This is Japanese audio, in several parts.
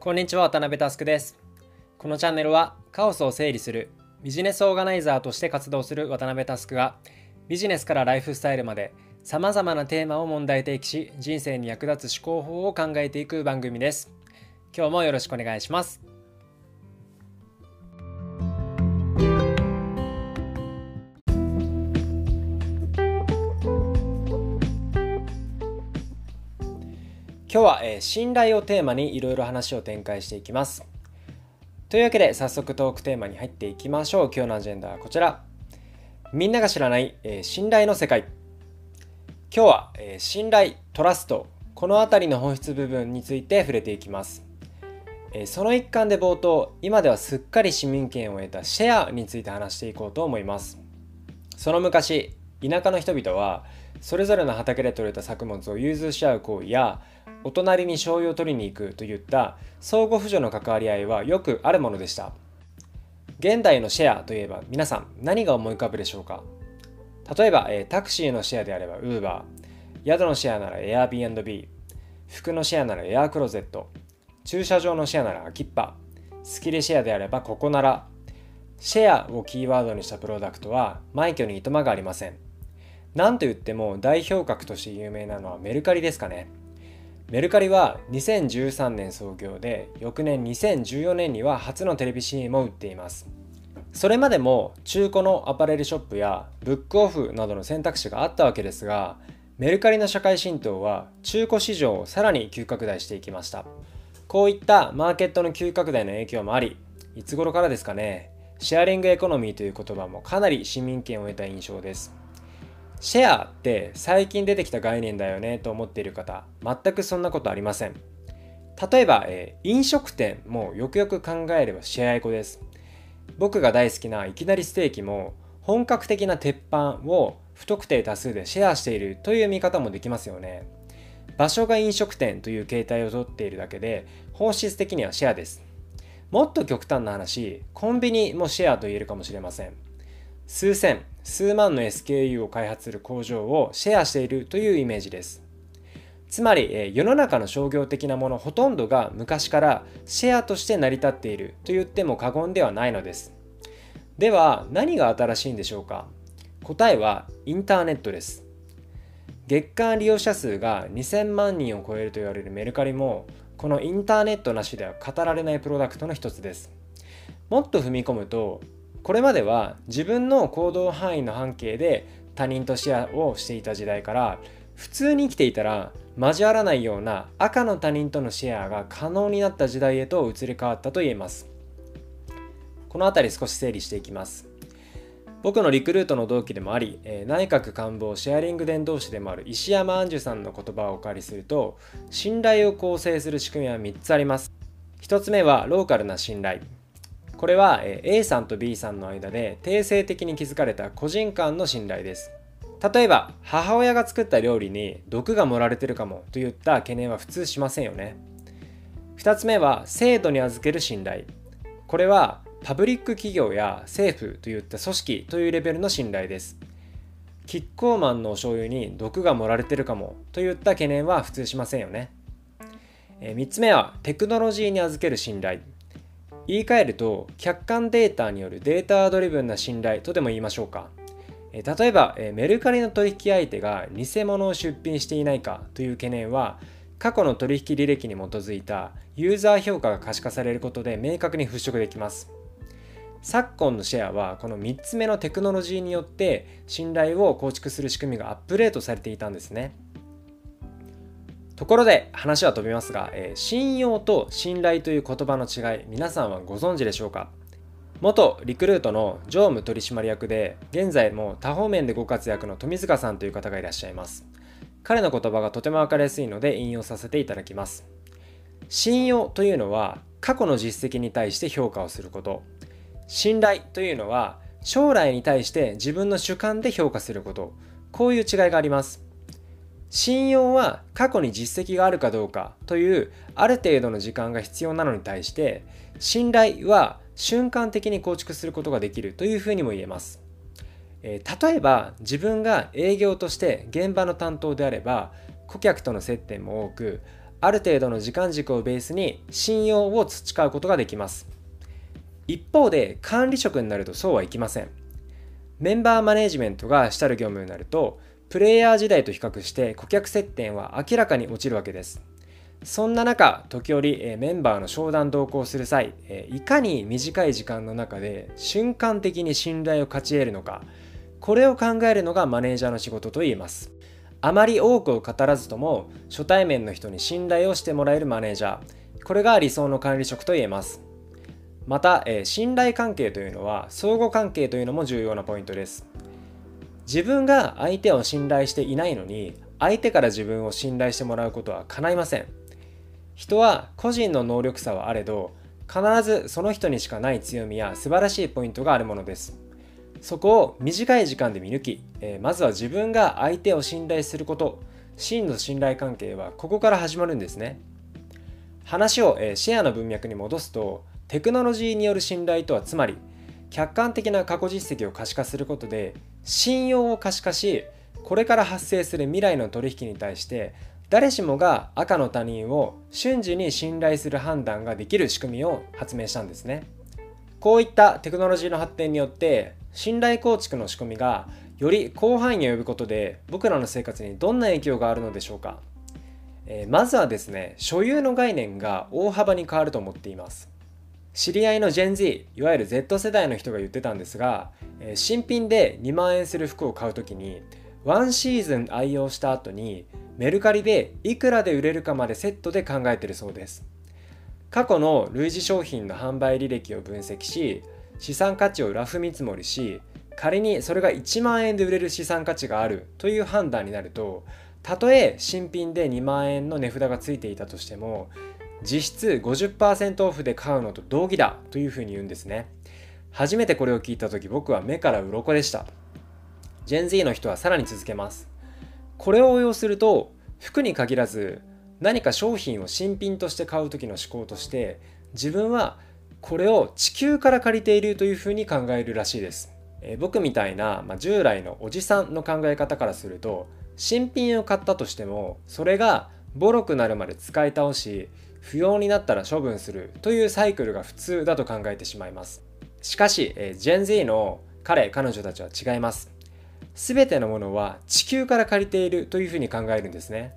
こんにちは渡辺佑です。このチャンネルはカオスを整理するビジネスオーガナイザーとして活動する渡辺佑がビジネスからライフスタイルまでさまざまなテーマを問題提起し人生に役立つ思考法を考えていく番組です。今日もよろしくお願いします。今日は、えー、信頼をテーマにいろいろ話を展開していきます。というわけで早速トークテーマに入っていきましょう。今日のアジェンダはこちら。みんなが知らない、えー、信頼の世界。今日は、えー、信頼、トラスト、この辺りの本質部分について触れていきます。えその一環で冒頭、今ではすっかり市民権を得たシェアについて話していこうと思います。その昔、田舎の人々はそれぞれの畑で採れた作物を融通し合う行為やお隣に醤油を取りに行くといった相互扶助の関わり合いはよくあるものでした。現代のシェアといえば皆さん何が思い浮かぶでしょうか？例えば、えタクシーのシェアであれば Uber 宿のシェアなら Airbnb 服のシェアならエアクロゼット。駐車場のシェアならアキッパ。スキルシェアであればここなら。シェアをキーワードにしたプロダクトは枚挙にいとまがありません。何と言っても代表格として有名なのはメルカリですかね。メルカリは2013年創業で翌年2014年には初のテレビ CM を売っています。それまでも中古のアパレルショップやブックオフなどの選択肢があったわけですがメルカリの社会浸透は中古市場をさらに急拡大していきました。こういったマーケットの急拡大の影響もありいつ頃からですかね。シェアリングエコノミーという言葉もかなり市民権を得た印象です。シェアって最近出てきた概念だよねと思っている方、全くそんなことありません。例えば、えー、飲食店もよくよく考えればシェアエコです。僕が大好きないきなりステーキも本格的な鉄板を不特定多数でシェアしているという見方もできますよね。場所が飲食店という形態をとっているだけで本質的にはシェアです。もっと極端な話、コンビニもシェアと言えるかもしれません。数千、数万の SKU を開発する工場をシェアしているというイメージです。つまり世の中の商業的なものほとんどが昔からシェアとして成り立っていると言っても過言ではないのです。では何が新しいんでしょうか？答えはインターネットです。月間利用者数が2000万人を超えると言われるメルカリもこのインターネットなしでは語られないプロダクトの一つです。もっと踏み込むとこれまでは自分の行動範囲の半径で他人とシェアをしていた時代から普通に生きていたら交わらないような赤の他人とのシェアが可能になった時代へと移り変わったと言えます。この辺り少し整理していきます。僕のリクルートの同期でもあり、内閣官房シェアリング伝道師でもある石山杏樹さんの言葉をお借りすると信頼を構成する仕組みは3つあります。1つ目はローカルな信頼。これは A さんと B さんの間で定性的に築かれた個人間の信頼です。例えば母親が作った料理に毒が盛られてるかもといった懸念は普通しませんよね。2つ目は制度に預ける信頼。これはパブリック企業や政府といった組織というレベルの信頼です。キッコーマンのお醤油に毒が盛られてるかもといった懸念は普通しませんよね。3つ目はテクノロジーに預ける信頼。言い換えると客観データによるデータドリブンな信頼とでも言いましょうか。例えばメルカリの取引相手が偽物を出品していないかという懸念は過去の取引履歴に基づいたユーザー評価が可視化されることで明確に払拭できます。昨今のシェアはこの3つ目のテクノロジーによって信頼を構築する仕組みがアップデートされていたんですね。ところで話は飛びますが、えー、信用と信頼という言葉の違い皆さんはご存知でしょうか？元リクルートの常務取締役で現在も多方面でご活躍の富塚さんという方がいらっしゃいます。彼の言葉がとても分かりやすいので引用させていただきます。信用というのは過去の実績に対して評価をすること。信頼というのは将来に対して自分の主観で評価すること。こういう違いがあります。信用は過去に実績があるかどうかというある程度の時間が必要なのに対して信頼は瞬間的に構築することができるというふうにも言えます。え例えば自分が営業として現場の担当であれば顧客との接点も多くある程度の時間軸をベースに信用を培うことができます一方で管理職になるとそうはいきませんメンバーマネジメントが主たる業務になるとプレイヤー時代と比較して顧客接点は明らかに落ちるわけです。そんな中時折メンバーの商談同行する際いかに短い時間の中で瞬間的に信頼を勝ち得るのかこれを考えるのがマネージャーの仕事と言えます。あまり多くを語らずとも初対面の人に信頼をしてもらえるマネージャーこれが理想の管理職と言えます。また、信頼関係というのは相互関係というのも重要なポイントです。自分が相手を信頼していないのに相手から自分を信頼してもらうことは叶いません。人は個人の能力差はあれど必ずその人にしかない強みや素晴らしいポイントがあるものです。そこを短い時間で見抜き、えー、まずは自分が相手を信頼すること。真の信頼関係はここから始まるんですね。話を、えー、シェアの文脈に戻すとテクノロジーによる信頼とはつまり客観的な過去実績を可視化することで信用を可視化しこれから発生する未来の取引に対して誰しもが赤の他人を瞬時に信頼する判断ができる仕組みを発明したんですね。こういったテクノロジーの発展によって信頼構築の仕組みがより広範囲に及ぶことで僕らの生活にどんな影響があるのでしょうか、えー、まずはですね所有の概念が大幅に変わると思っています。知り合いの Gen Z いわゆる Z 世代の人が言ってたんですが、えー、新品で2万円する服を買う時にワンシーズン愛用した後にメルカリでいくらで売れるかまでセットで考えてるそうです。過去の類似商品の販売履歴を分析し資産価値をラフ見積もりし仮にそれが1万円で売れる資産価値があるという判断になるとたとえ新品で2万円の値札がついていたとしても実質50%オフで買うのと同義だというふうに言うんですね。初めてこれを聞いた時僕は目から鱗でした。ジェン Z の人はさらに続けます。これを応用すると服に限らず何か商品を新品として買う時の思考として自分はこれを地球から借りているというふうに考えるらしいです、えー、僕みたいな、まあ、従来のおじさんの考え方からすると新品を買ったとしてもそれがボロくなるまで使い倒し不要になったら処分するというサイクルが普通だと考えてしまいます。しかし、えー、ジェン Z の彼彼女たちは違います。全てのものは地球から借りているというふうに考えるんですね。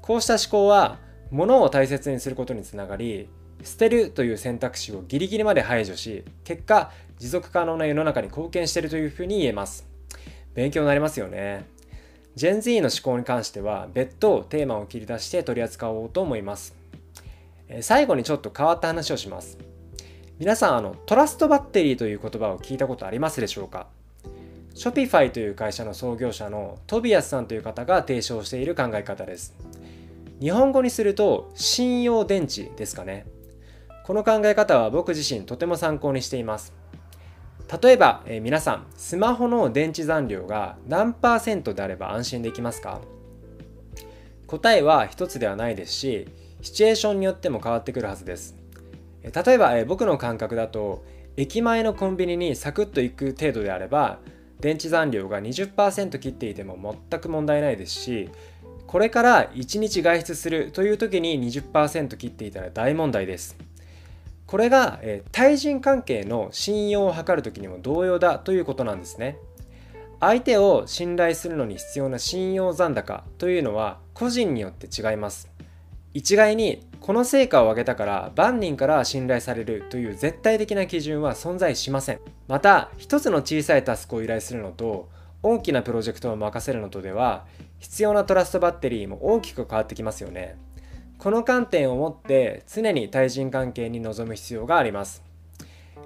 こうした思考は物を大切にすることにつながり捨てるという選択肢をギリギリまで排除し結果持続可能な世の中に貢献しているというふうに言えます。勉強になりますよね。ジェン Z の思考に関しては別途テーマを切り出して取り扱おうと思います。最後にちょっと変わった話をします。皆さんあのトラストバッテリーという言葉を聞いたことありますでしょうか？ショピファイという会社の創業者のトビアスさんという方が提唱している考え方です。日本語にすると信用電池ですかね。この考え方は僕自身とても参考にしています。例えば、えー、皆さんスマホの電池残量が何パーセントであれば安心できますか？答えは一つではないですしシチュエーションによっても変わってくるはずです。例えば、え、僕の感覚だと駅前のコンビニにサクッと行く程度であれば電池残量が20%切っていても全く問題ないですしこれから1日外出するという時に20%切っていたら大問題です。これが、え対人関係の信用を図る時にも同様だということなんですね。相手を信頼するのに必要な信用残高というのは個人によって違います。一概にこの成果を上げたから万人から信頼されるという絶対的な基準は存在しません。また一つの小さいタスクを依頼するのと大きなプロジェクトを任せるのとでは必要なトラストバッテリーも大きく変わってきますよね。この観点を持って常に対人関係に臨む必要があります、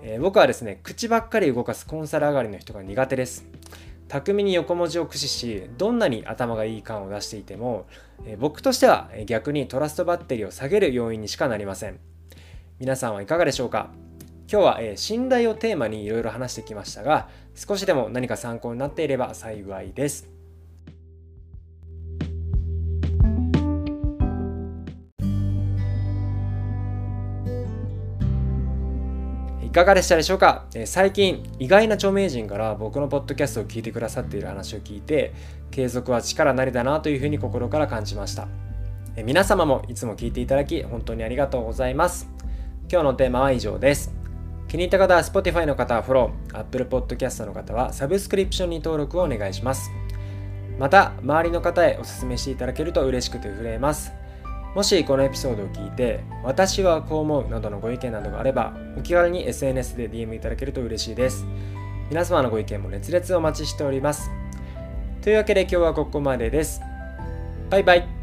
えー、僕はですね口ばっかり動かすコンサル上がりの人が苦手です。巧みに横文字を駆使しどんなに頭がいい感を出していても、え、僕としては逆にトラストバッテリーを下げる要因にしかなりません。皆さんはいかがでしょうか？今日は、え、信頼をテーマにいろいろ話してきましたが少しでも何か参考になっていれば幸いです。いかがでしたでしょうか、え最近意外な著名人から僕のポッドキャストを聞いてくださっている話を聞いて継続は力なりだなというふうに心から感じました。え皆様もいつも聞いていただき本当にありがとうございます。今日のテーマは以上です。気に入った方は Spotify の方はフォロー Apple Podcast の方はサブスクリプションに登録をお願いします。また周りの方へお勧めしていただけると嬉しくて震えます。もしこのエピソードを聞いて私はこう思うなどのご意見などがあればお気軽に SNS で DM いただけると嬉しいです。皆様のご意見も熱烈お待ちしております。というわけで今日はここまでです。バイバイ。